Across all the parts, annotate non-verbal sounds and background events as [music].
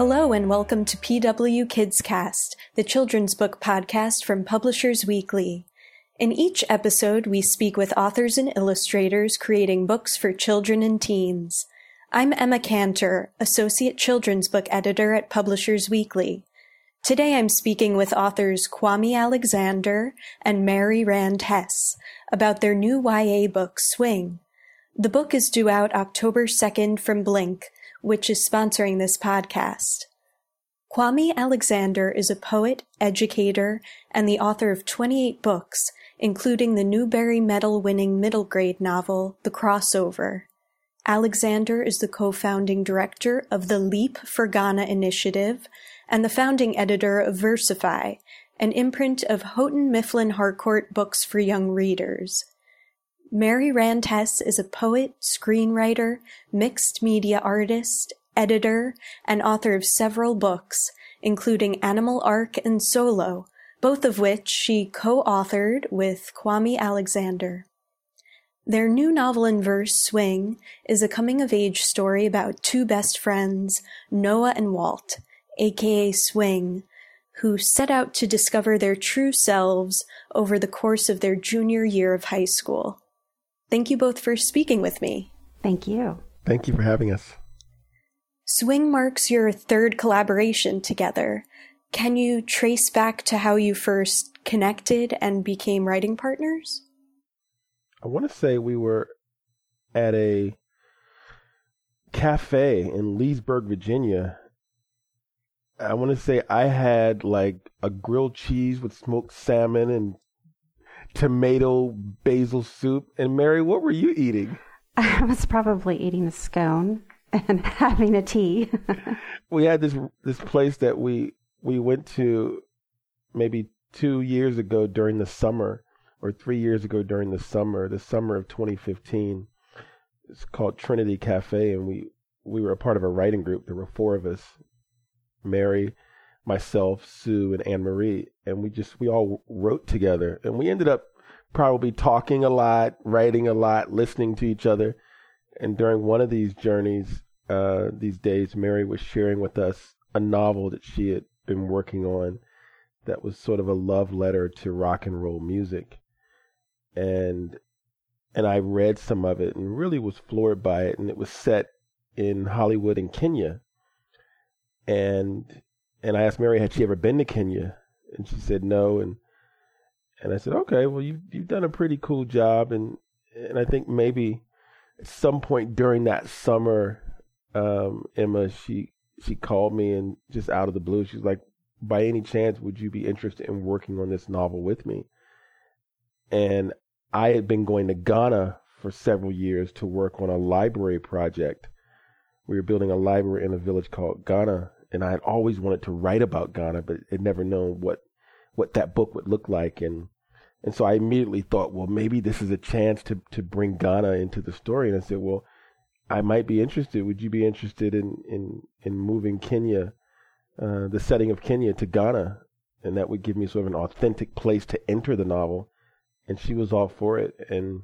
Hello and welcome to PW Kids Cast, the children's book podcast from Publishers Weekly. In each episode, we speak with authors and illustrators creating books for children and teens. I'm Emma Cantor, Associate Children's Book Editor at Publishers Weekly. Today I'm speaking with authors Kwame Alexander and Mary Rand Hess about their new YA book, Swing. The book is due out October 2nd from Blink, which is sponsoring this podcast. Kwame Alexander is a poet, educator, and the author of 28 books, including the Newbery Medal winning middle grade novel, The Crossover. Alexander is the co-founding director of the Leap for Ghana initiative and the founding editor of Versify, an imprint of Houghton Mifflin Harcourt books for young readers. Mary Rand Hess is a poet, screenwriter, mixed media artist, editor, and author of several books, including Animal Ark and Solo, both of which she co-authored with Kwame Alexander. Their new novel in verse, Swing, is a coming-of-age story about two best friends, Noah and Walt, aka Swing, who set out to discover their true selves over the course of their junior year of high school. Thank you both for speaking with me. Thank you. Thank you for having us. Swing marks your third collaboration together. Can you trace back to how you first connected and became writing partners? I want to say we were at a cafe in Leesburg, Virginia. I want to say I had like a grilled cheese with smoked salmon and tomato basil soup. And Mary, what were you eating? [laughs] I was probably eating a scone and [laughs] having a tea. [laughs] we had this this place that we we went to maybe two years ago during the summer or three years ago during the summer, the summer of 2015. It's called Trinity Cafe, and we we were a part of a writing group. There were four of us: Mary, myself, Sue, and Anne Marie, and we just we all wrote together, and we ended up probably talking a lot, writing a lot, listening to each other. And during one of these journeys, uh, these days, Mary was sharing with us a novel that she had been working on that was sort of a love letter to rock and roll music and and I read some of it and really was floored by it. And it was set in Hollywood and Kenya. And and I asked Mary had she ever been to Kenya, and she said no. And and I said, okay, well you you've done a pretty cool job, and and I think maybe at some point during that summer, um, Emma she she called me and just out of the blue, she's like, by any chance would you be interested in working on this novel with me? And I had been going to Ghana for several years to work on a library project. We were building a library in a village called Ghana, and I had always wanted to write about Ghana, but had never known what what that book would look like. And and so I immediately thought, well, maybe this is a chance to to bring Ghana into the story. And I said, well, I might be interested. Would you be interested in in in moving Kenya, uh, the setting of Kenya to Ghana, and that would give me sort of an authentic place to enter the novel and she was all for it and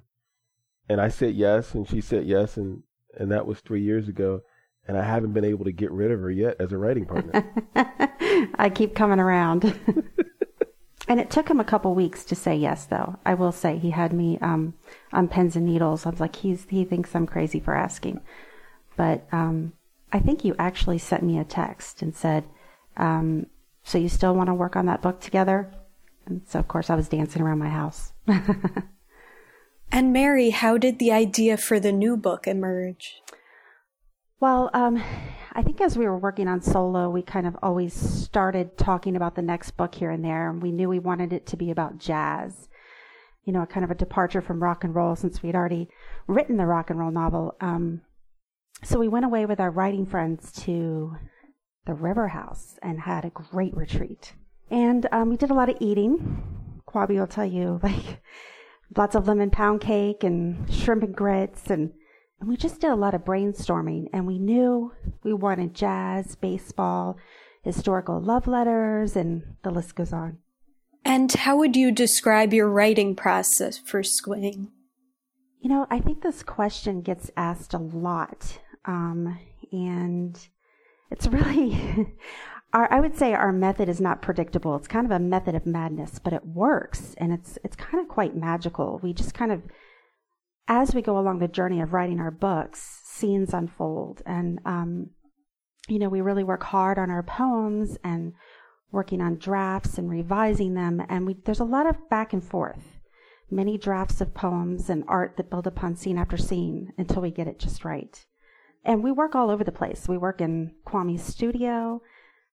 and I said yes and she said yes and and that was 3 years ago and I haven't been able to get rid of her yet as a writing partner. [laughs] I keep coming around. [laughs] and it took him a couple weeks to say yes though. I will say he had me um, on pens and needles. I was like he's he thinks I'm crazy for asking. But um, I think you actually sent me a text and said um, so you still want to work on that book together? And so, of course, I was dancing around my house. [laughs] and Mary, how did the idea for the new book emerge? Well, um, I think as we were working on Solo, we kind of always started talking about the next book here and there, and we knew we wanted it to be about jazz. You know, kind of a departure from rock and roll since we'd already written the rock and roll novel. Um, so we went away with our writing friends to the River House and had a great retreat. And um, we did a lot of eating. Kwame will tell you, [laughs] like lots of lemon pound cake and shrimp and grits, and, and we just did a lot of brainstorming. And we knew we wanted jazz, baseball, historical love letters, and the list goes on. And how would you describe your writing process for Swing? You know, I think this question gets asked a lot. Um, and It's really, [laughs] our, I would say our method is not predictable. It's kind of a method of madness, but it works, and it's it's kind of quite magical. We just kind of, as we go along the journey of writing our books, scenes unfold, and um, you know, we really work hard on our poems and working on drafts and revising them, and we there's a lot of back and forth, many drafts of poems and art that build upon scene after scene until we get it just right. And we work all over the place. We work in Kwame's studio.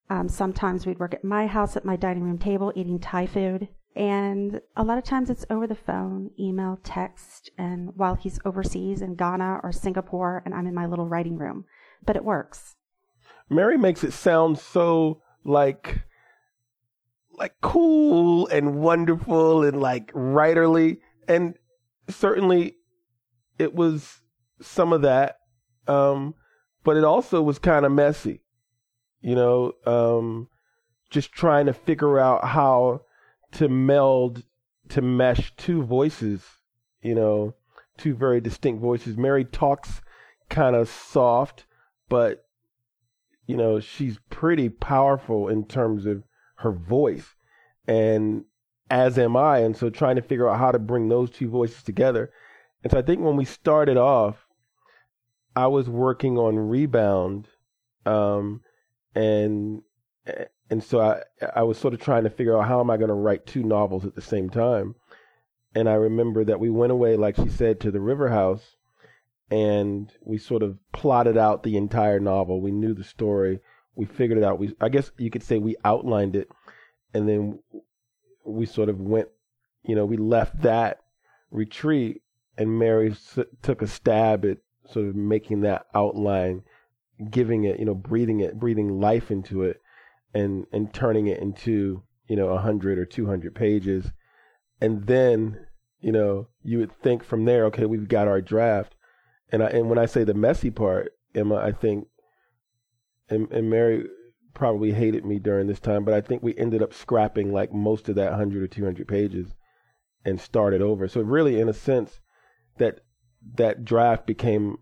Um, sometimes we'd work at my house at my dining room table eating Thai food. And a lot of times it's over the phone, email, text, and while he's overseas in Ghana or Singapore, and I'm in my little writing room. But it works. Mary makes it sound so like like cool and wonderful and like writerly and certainly it was some of that um but it also was kind of messy you know um just trying to figure out how to meld to mesh two voices you know two very distinct voices mary talks kind of soft but you know she's pretty powerful in terms of her voice, and as am I. And so trying to figure out how to bring those two voices together. And so I think when we started off, I was working on Rebound, um, and and so I I was sort of trying to figure out how am I going to write two novels at the same time. And I remember that we went away, like she said, to the River House, and we sort of plotted out the entire novel. We knew the story we figured it out. We, I guess you could say we outlined it, and then we sort of went, you know, we left that retreat, and Mary s- took a stab at sort of making that outline, giving it, you know, breathing it, breathing life into it, and and turning it into, you know, a hundred or two hundred pages, and then, you know, you would think from there, okay, we've got our draft, and I and when I say the messy part, Emma, I think and, and Mary probably hated me during this time, but I think we ended up scrapping like most of that 100 or 200 pages and started over. So really, in a sense, that that draft became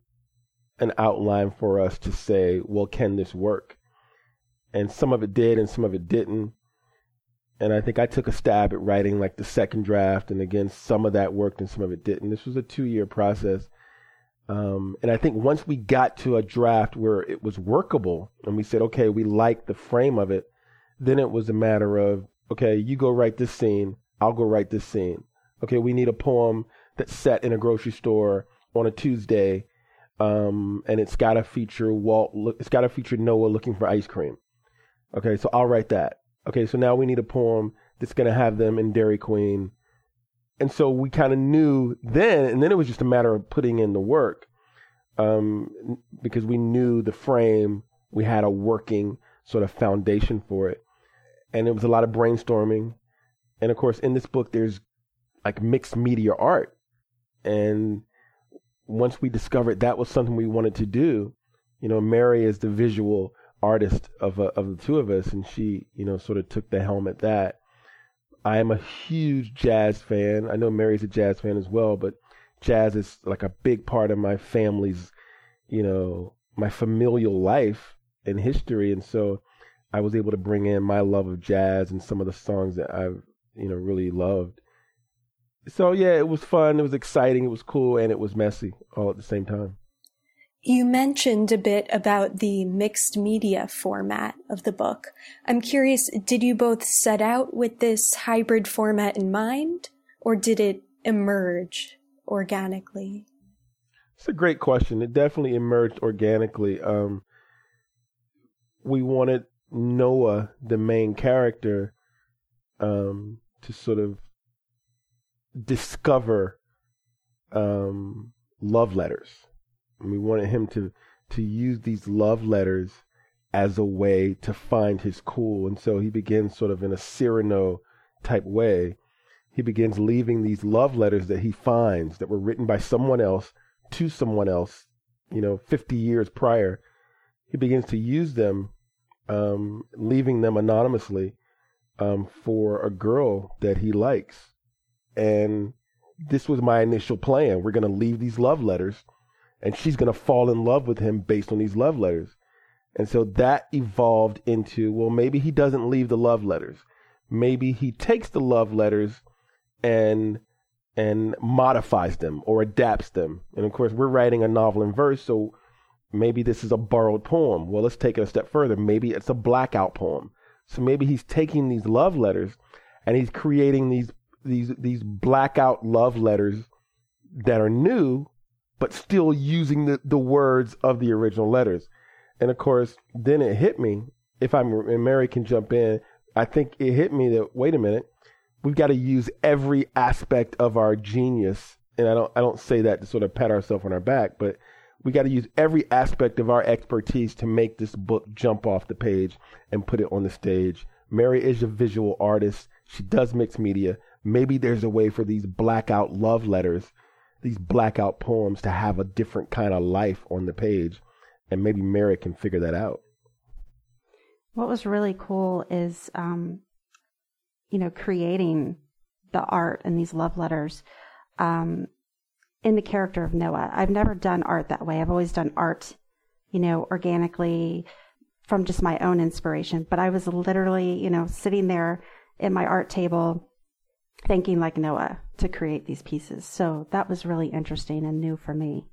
an outline for us to say, well, can this work? And some of it did, and some of it didn't. And I think I took a stab at writing like the second draft, and again, some of that worked and some of it didn't. This was a two-year process. Um, and I think once we got to a draft where it was workable and we said, okay, we like the frame of it, then it was a matter of, okay, you go write this scene, I'll go write this scene. Okay, we need a poem that's set in a grocery store on a Tuesday, um, and it's got to feature Walt. It's got to feature Noah looking for ice cream. Okay, so I'll write that. Okay, so now we need a poem that's going to have them in Dairy Queen. And so we kind of knew then, and then it was just a matter of putting in the work, um, because we knew the frame, we had a working sort of foundation for it, and it was a lot of brainstorming, and of course in this book there's like mixed media art, and once we discovered that was something we wanted to do, you know, Mary is the visual artist of uh, of the two of us, and she, you know, sort of took the helm at that I am a huge jazz fan. I know Mary's a jazz fan as well, but jazz is like a big part of my family's, you know, my familial life and history. And so I was able to bring in my love of jazz and some of the songs that I've, you know, really loved. So yeah, it was fun. It was exciting. It was cool and it was messy all at the same time. You mentioned a bit about the mixed media format of the book. I'm curious, did you both set out with this hybrid format in mind, or did it emerge organically? It's a great question. It definitely emerged organically. Um, we wanted Noah, the main character, um, to sort of discover um, love letters and we wanted him to to use these love letters as a way to find his cool. And so he begins sort of in a Cyrano type way. He begins leaving these love letters that he finds that were written by someone else to someone else, you know, 50 years prior. He begins to use them, um, leaving them anonymously um, for a girl that he likes. And this was my initial plan. We're going to leave these love letters and she's going to fall in love with him based on these love letters. And so that evolved into well, maybe he doesn't leave the love letters. Maybe he takes the love letters and and modifies them or adapts them. And of course, we're writing a novel in verse, so maybe this is a borrowed poem. Well, let's take it a step further. Maybe it's a blackout poem. So maybe he's taking these love letters and he's creating these these these blackout love letters that are new, but still using the, the words of the original letters. And of course, then it hit me. If I'm and Mary can jump in, I think it hit me that wait a minute, we've got to use every aspect of our genius. And I don't I don't say that to sort of pat ourselves on our back, but we got to use every aspect of our expertise to make this book jump off the page and put it on the stage. Mary is a visual artist. She does mix media. Maybe there's a way for these blackout love letters, these blackout poems to have a different kind of life on the page. And maybe Mary can figure that out. What was really cool is, um, you know, creating the art and these love letters. Um, in the character of Noah. I've never done art that way. I've always done art, you know, organically from just my own inspiration. But I was literally, you know, sitting there at my art table thinking like Noah to create these pieces. So that was really interesting and new for me.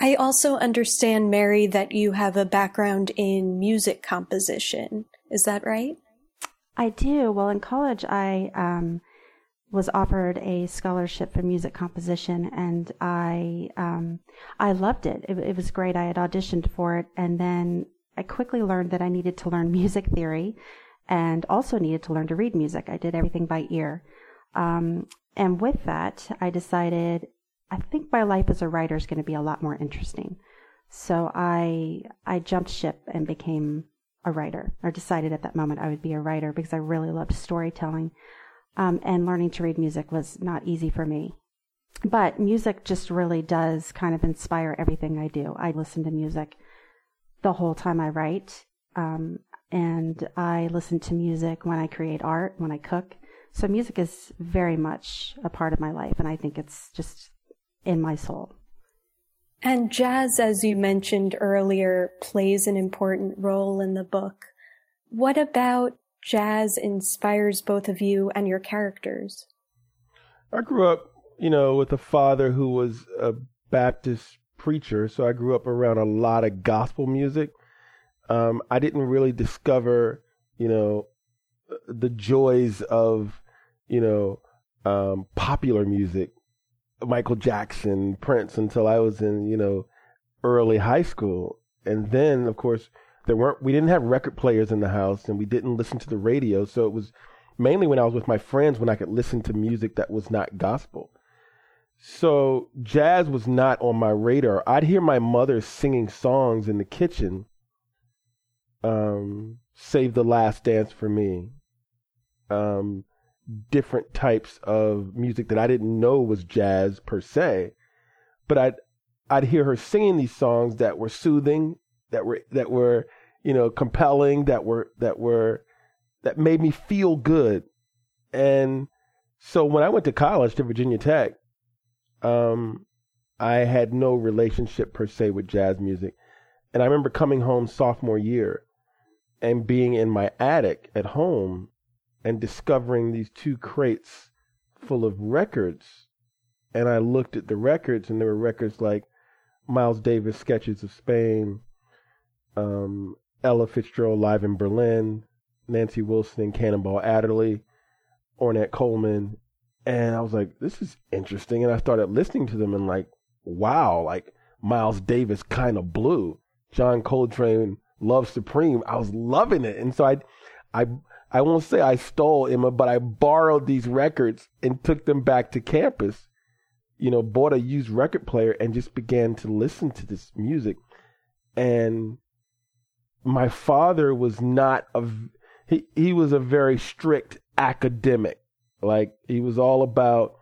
I also understand, Mary, that you have a background in music composition. Is that right? I do. Well, in college, I um, was offered a scholarship for music composition, and I um, I loved it. it. It was great. I had auditioned for it, and then I quickly learned that I needed to learn [laughs] music theory, and also needed to learn to read music. I did everything by ear, um, and with that, I decided I think my life as a writer is going to be a lot more interesting. So I I jumped ship and became a writer, or decided at that moment I would be a writer because I really loved storytelling. Um, and learning to read music was not easy for me. But music just really does kind of inspire everything I do. I listen to music the whole time I write. Um, and I listen to music when I create art, when I cook. So music is very much a part of my life, and I think it's just in my soul. And jazz, as you mentioned earlier, plays an important role in the book. What about jazz inspires both of you and your characters? I grew up, you know, with a father who was a Baptist preacher, so I grew up around a lot of gospel music. Um, I didn't really discover, you know, the joys of, you know, um, popular music, Michael Jackson, Prince, until I was in, you know, early high school. And then, of course, there weren't we didn't have record players in the house and we didn't listen to the radio. So it was mainly when i was with my friends when i could listen to music that was not gospel. So jazz was not on my radar. I'd hear my mother singing songs in the kitchen um, save the last dance for me. Um, different types of music that i didn't know was jazz per se but i'd i'd hear her singing these songs that were soothing that were that were you know compelling that were that were that made me feel good. And so when i went to college to virginia tech um, i had no relationship per se with jazz music. And i remember coming home sophomore year and being in my attic at home and discovering these two crates full of records and i looked at the records and there were records like miles davis sketches of spain um, Ella Fitzgerald live in Berlin, Nancy Wilson and Cannonball Adderley, Ornette Coleman, and I was like, this is interesting. And I started listening to them and like, wow, like Miles Davis kind of blew. John Coltrane, Love Supreme. I was loving it, and so I, I, I won't say I stole Emma, but I borrowed these records and took them back to campus. You know, bought a used record player and just began to listen to this music, and my father was not a he he was a very strict academic. Like he was all about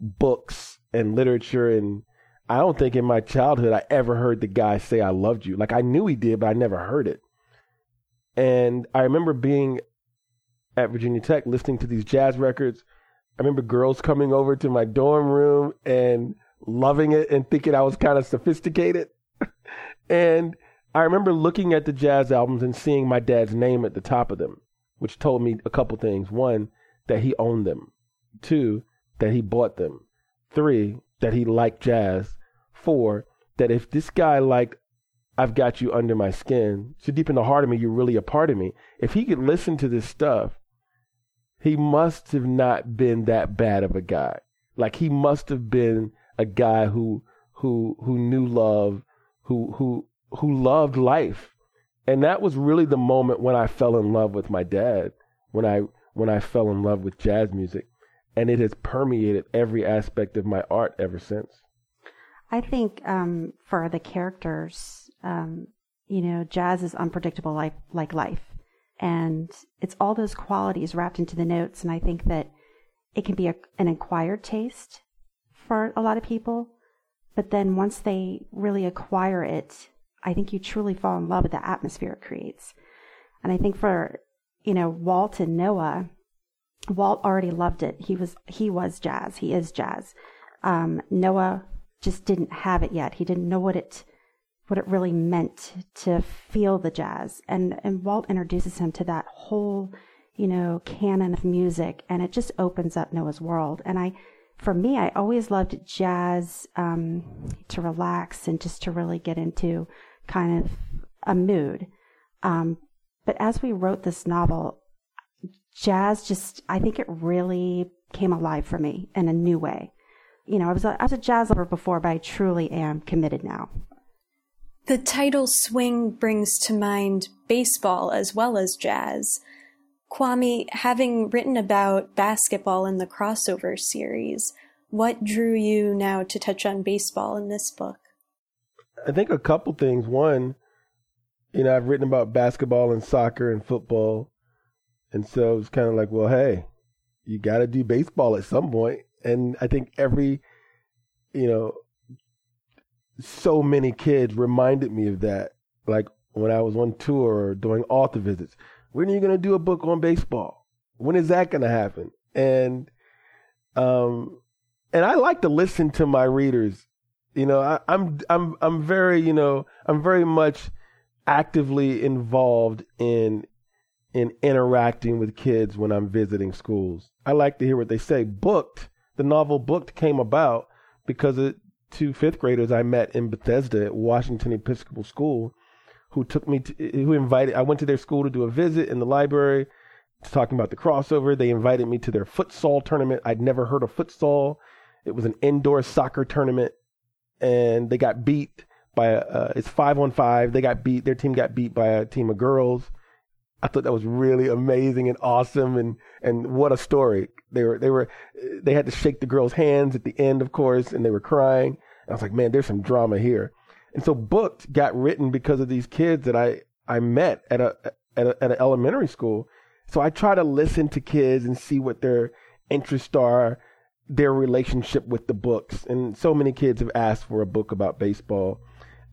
books and literature and I don't think in my childhood I ever heard the guy say I loved you. Like I knew he did, but I never heard it. And I remember being at Virginia Tech listening to these jazz records. I remember girls coming over to my dorm room and loving it and thinking I was kind of sophisticated. [laughs] and I remember looking at the jazz albums and seeing my dad's name at the top of them, which told me a couple things. One, that he owned them. Two, that he bought them. Three, that he liked jazz. Four, that if this guy liked I've got you under my skin, so deep in the heart of me, you're really a part of me. If he could listen to this stuff, he must have not been that bad of a guy. Like he must have been a guy who who who knew love, who who who loved life. And that was really the moment when I fell in love with my dad, when I when I fell in love with jazz music. And it has permeated every aspect of my art ever since. I think um, for the characters, um, you know, jazz is unpredictable like, like life. And it's all those qualities wrapped into the notes. And I think that it can be a, an acquired taste for a lot of people. But then once they really acquire it, I think you truly fall in love with the atmosphere it creates. And I think for, you know, Walt and Noah, Walt already loved it. He was, he was jazz. He is jazz. Um, Noah just didn't have it yet. He didn't know what it, what it really meant to feel the jazz. And, and Walt introduces him to that whole, you know, canon of music and it just opens up Noah's world. And I, for me, I always loved jazz, um, to relax and just to really get into kind of a mood. Um, but as we wrote this novel, jazz just, I think it really came alive for me in a new way. You know, I was a, I was a jazz lover before, but I truly am committed now. The title swing brings to mind baseball as well as jazz. Kwame, having written about basketball in the crossover series, what drew you now to touch on baseball in this book? I think a couple things. One, you know, I've written about basketball and soccer and football. And so it's kind of like, well, hey, you got to do baseball at some point. And I think every, you know, so many kids reminded me of that. Like when I was on tour or doing author visits. When are you going to do a book on baseball? When is that going to happen? And um, and I like to listen to my readers. You know, I, I'm I'm I'm very you know I'm very much actively involved in in interacting with kids when I'm visiting schools. I like to hear what they say. Booked, the novel Booked came about because of two fifth graders I met in Bethesda at Washington Episcopal School who took me to, who invited, I went to their school to do a visit in the library, talking about the crossover. They invited me to their futsal tournament. I'd never heard of futsal. It was an indoor soccer tournament and they got beat by a, uh, it's five on five. They got beat, their team got beat by a team of girls. I thought that was really amazing and awesome and, and what a story. They were, they were, they had to shake the girls' hands at the end, of course, and they were crying. I was like, man, there's some drama here. And so Booked got written because of these kids that I, I met at a, at a, at an elementary school. So I try to listen to kids and see what their interests are, their relationship with the books. And so many kids have asked for a book about baseball.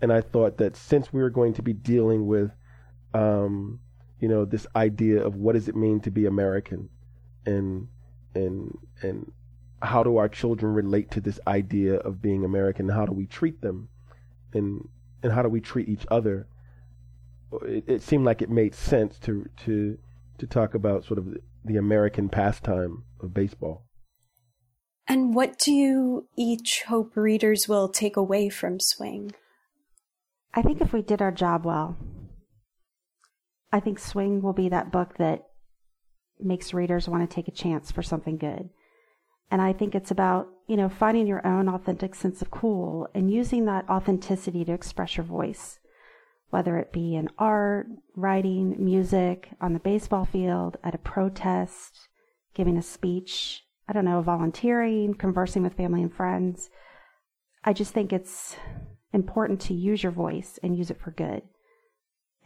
And I thought that since we were going to be dealing with, um, you know, this idea of what does it mean to be American and, and, and how do our children relate to this idea of being American? How do we treat them? And, and how do we treat each other? It, it seemed like it made sense to, to, to talk about sort of the American pastime of baseball. And what do you each hope readers will take away from Swing? I think if we did our job well, I think Swing will be that book that makes readers want to take a chance for something good. And I think it's about, you know, finding your own authentic sense of cool and using that authenticity to express your voice, whether it be in art, writing, music, on the baseball field, at a protest, giving a speech, I don't know, volunteering, conversing with family and friends. I just think it's important to use your voice and use it for good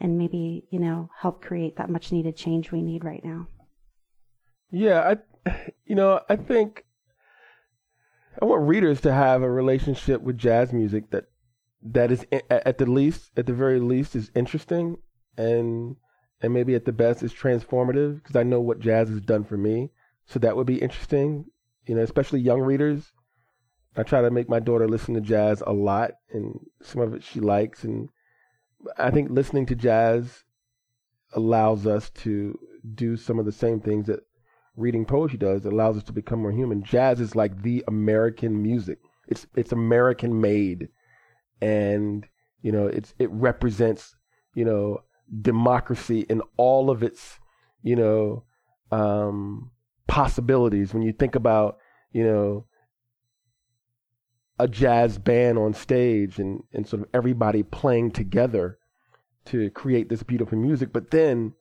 and maybe, you know, help create that much needed change we need right now. Yeah, I you know, I think I want readers to have a relationship with jazz music that that is at the least, at the very least, is interesting and and maybe at the best is transformative because I know what jazz has done for me. So that would be interesting, you know, especially young readers. I try to make my daughter listen to jazz a lot, and some of it she likes, and I think listening to jazz allows us to do some of the same things that reading poetry does. It allows us to become more human. Jazz is like the American music. It's it's American made, and you know it's it represents you know democracy in all of its you know um, possibilities. When you think about you know a jazz band on stage and, and sort of everybody playing together to create this beautiful music, but then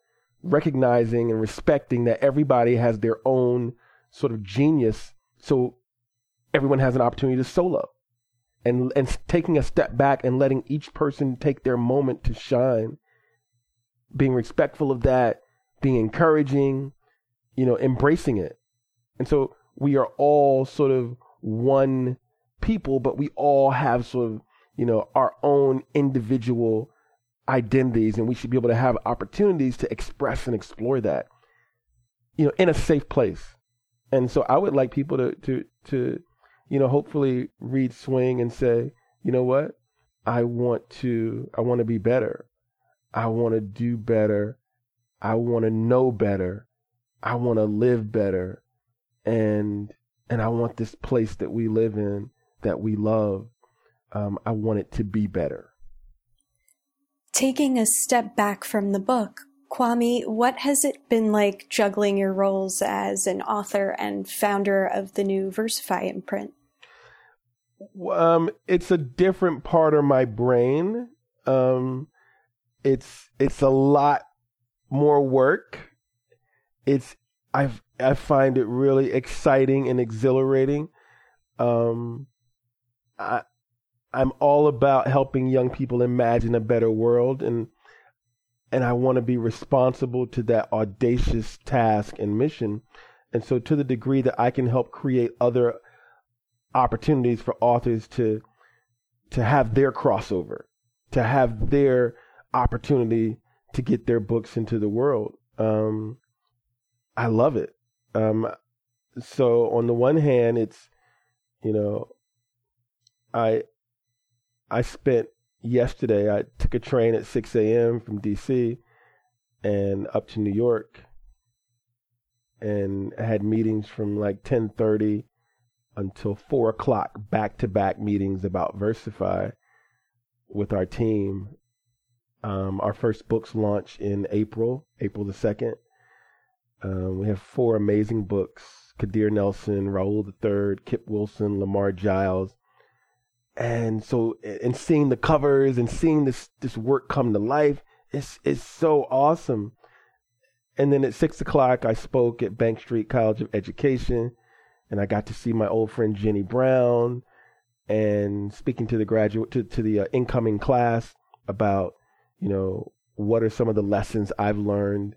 recognizing and respecting that everybody has their own sort of genius. So everyone has an opportunity to solo and, and taking a step back and letting each person take their moment to shine, being respectful of that, being encouraging, you know, embracing it. And so we are all sort of one people, but we all have sort of, you know, our own individual identities and we should be able to have opportunities to express and explore that, you know, in a safe place. And so I would like people to, to, to, you know, hopefully read swing and say, you know what? I want to, I want to be better. I want to do better. I want to know better. I want to live better. And, and I want this place that we live in that we love, um, I want it to be better. Taking a step back from the book, Kwame, what has it been like juggling your roles as an author and founder of the new Versify imprint? Um, it's a different part of my brain. Um, it's it's a lot more work. It's I I find it really exciting and exhilarating. Um, I, I'm all about helping young people imagine a better world and and I want to be responsible to that audacious task and mission. And so to the degree that I can help create other opportunities for authors to to have their crossover, to have their opportunity to get their books into the world. Um, I love it. Um, so on the one hand, it's you know I I spent yesterday. I took a train at 6 a.m. from D.C. and up to New York, and I had meetings from like 10:30 until four o'clock, back-to-back meetings about Versify with our team. Um, our first books launch in April, April the second. Um, we have four amazing books: Kadir Nelson, Raul Third, Kip Wilson, Lamar Giles, and so and seeing the covers and seeing this this work come to life it's it's so awesome. And then at six o'clock i spoke at bank street college of education and i got to see my old friend jenny brown and speaking to the graduate to, to the uh, incoming class about you know what are some of the lessons i've learned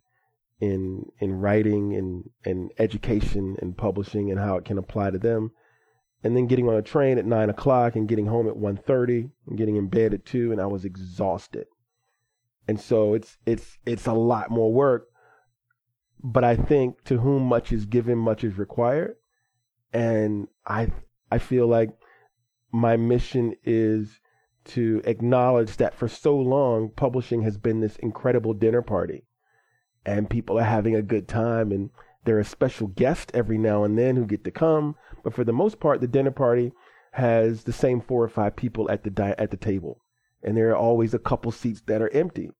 in in writing and and education and publishing and how it can apply to them and then getting on a train at nine o'clock and getting home at 1.30 and getting in bed at two and i was exhausted. And so it's it's it's a lot more work but i think to whom much is given much is required. And i i feel like my mission is to acknowledge that for so long publishing has been this incredible dinner party. And people are having a good time and there are special guests every now and then who get to come, but for the most part, the dinner party has the same four or five people at the di- at the table, and there are always a couple seats that are empty.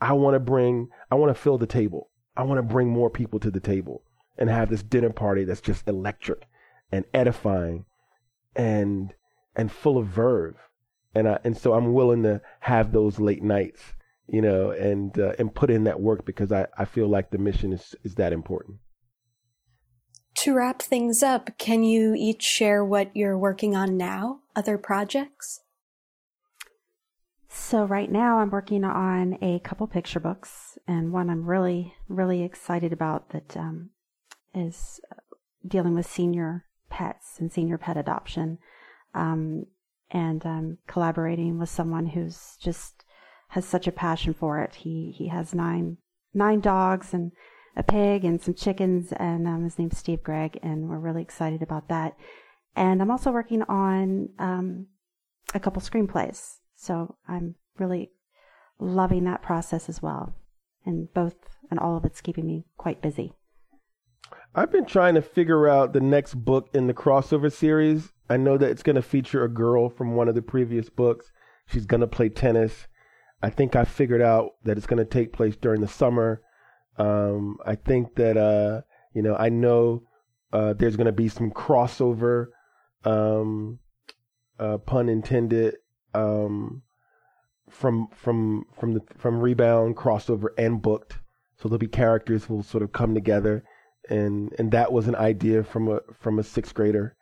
I want to bring, I want to fill the table. I want to bring more people to the table and have this dinner party that's just electric and edifying and and full of verve. And I and so I'm willing to have those late nights you know, and uh, and put in that work because I, I feel like the mission is is that important. To wrap things up, can you each share what you're working on now? Other projects? So right now I'm working on a couple picture books, and one I'm really really excited about that um, is uh, dealing with senior pets and senior pet adoption, um, and I'm collaborating with someone who's just has such a passion for it. He he has nine nine dogs and a pig and some chickens, and um, his name's Steve Gregg, and we're really excited about that. And I'm also working on um, a couple screenplays, so I'm really loving that process as well. And both and all of it's keeping me quite busy. I've been trying to figure out the next book in the crossover series. I know that it's going to feature a girl from one of the previous books. She's going to play tennis. I think I figured out that it's going to take place during the summer. Um, I think that, uh, you know, I know uh, there's going to be some crossover, um, uh, pun intended, um, from from from the from rebound crossover and booked. So there'll be characters who will sort of come together, and and that was an idea from a from a sixth grader,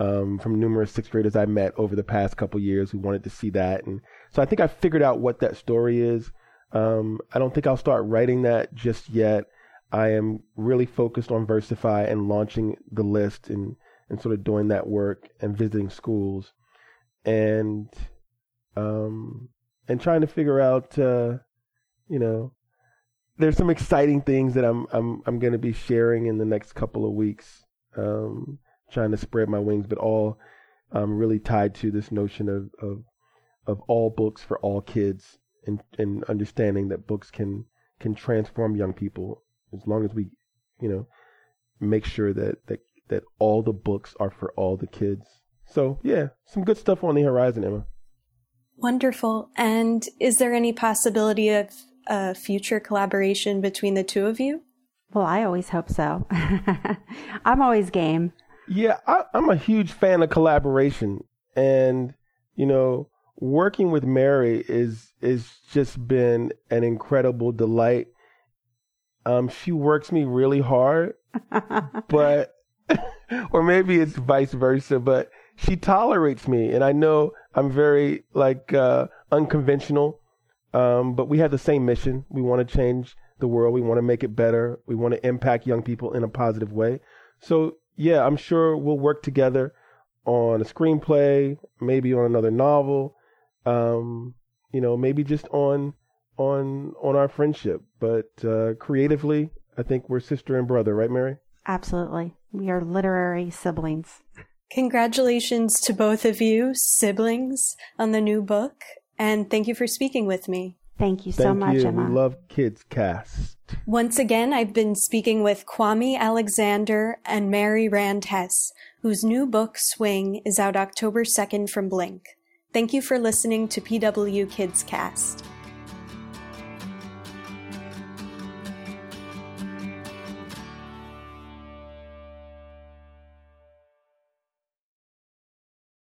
um, from numerous sixth graders I met over the past couple years who wanted to see that, and so I think I figured out what that story is. Um, I don't think I'll start writing that just yet. I am really focused on Versify and launching the list and and sort of doing that work and visiting schools, and um, and trying to figure out, uh, you know, there's some exciting things that I'm I'm I'm going to be sharing in the next couple of weeks. Um, trying to spread my wings, but all um, really tied to this notion of, of of all books for all kids, and and understanding that books can can transform young people as long as we, you know, make sure that that that all the books are for all the kids. So yeah, some good stuff on the horizon, Emma. Wonderful. And is there any possibility of a future collaboration between the two of you? Well, I always hope so. [laughs] I'm always game. Yeah, I, I'm a huge fan of collaboration, and you know, working with Mary is is just been an incredible delight. Um, she works me really hard, [laughs] but [laughs] or maybe it's vice versa, but she tolerates me, and I know I'm very like uh, unconventional, um, but we have the same mission. We want to change the world. We want to make it better. We want to impact young people in a positive way. So yeah, I'm sure we'll work together on a screenplay, maybe on another novel, um, you know, maybe just on on on our friendship. But uh, creatively, I think we're sister and brother, right, Mary? Absolutely. We are literary siblings. Congratulations to both of you, siblings, on the new book, and thank you for speaking with me. Thank you so Thank much, you. Emma. We love Kids Cast. Once again, I've been speaking with Kwame Alexander and Mary Rand Hess, whose new book, Swing, is out October 2nd from Blink. Thank you for listening to PW Kids Cast.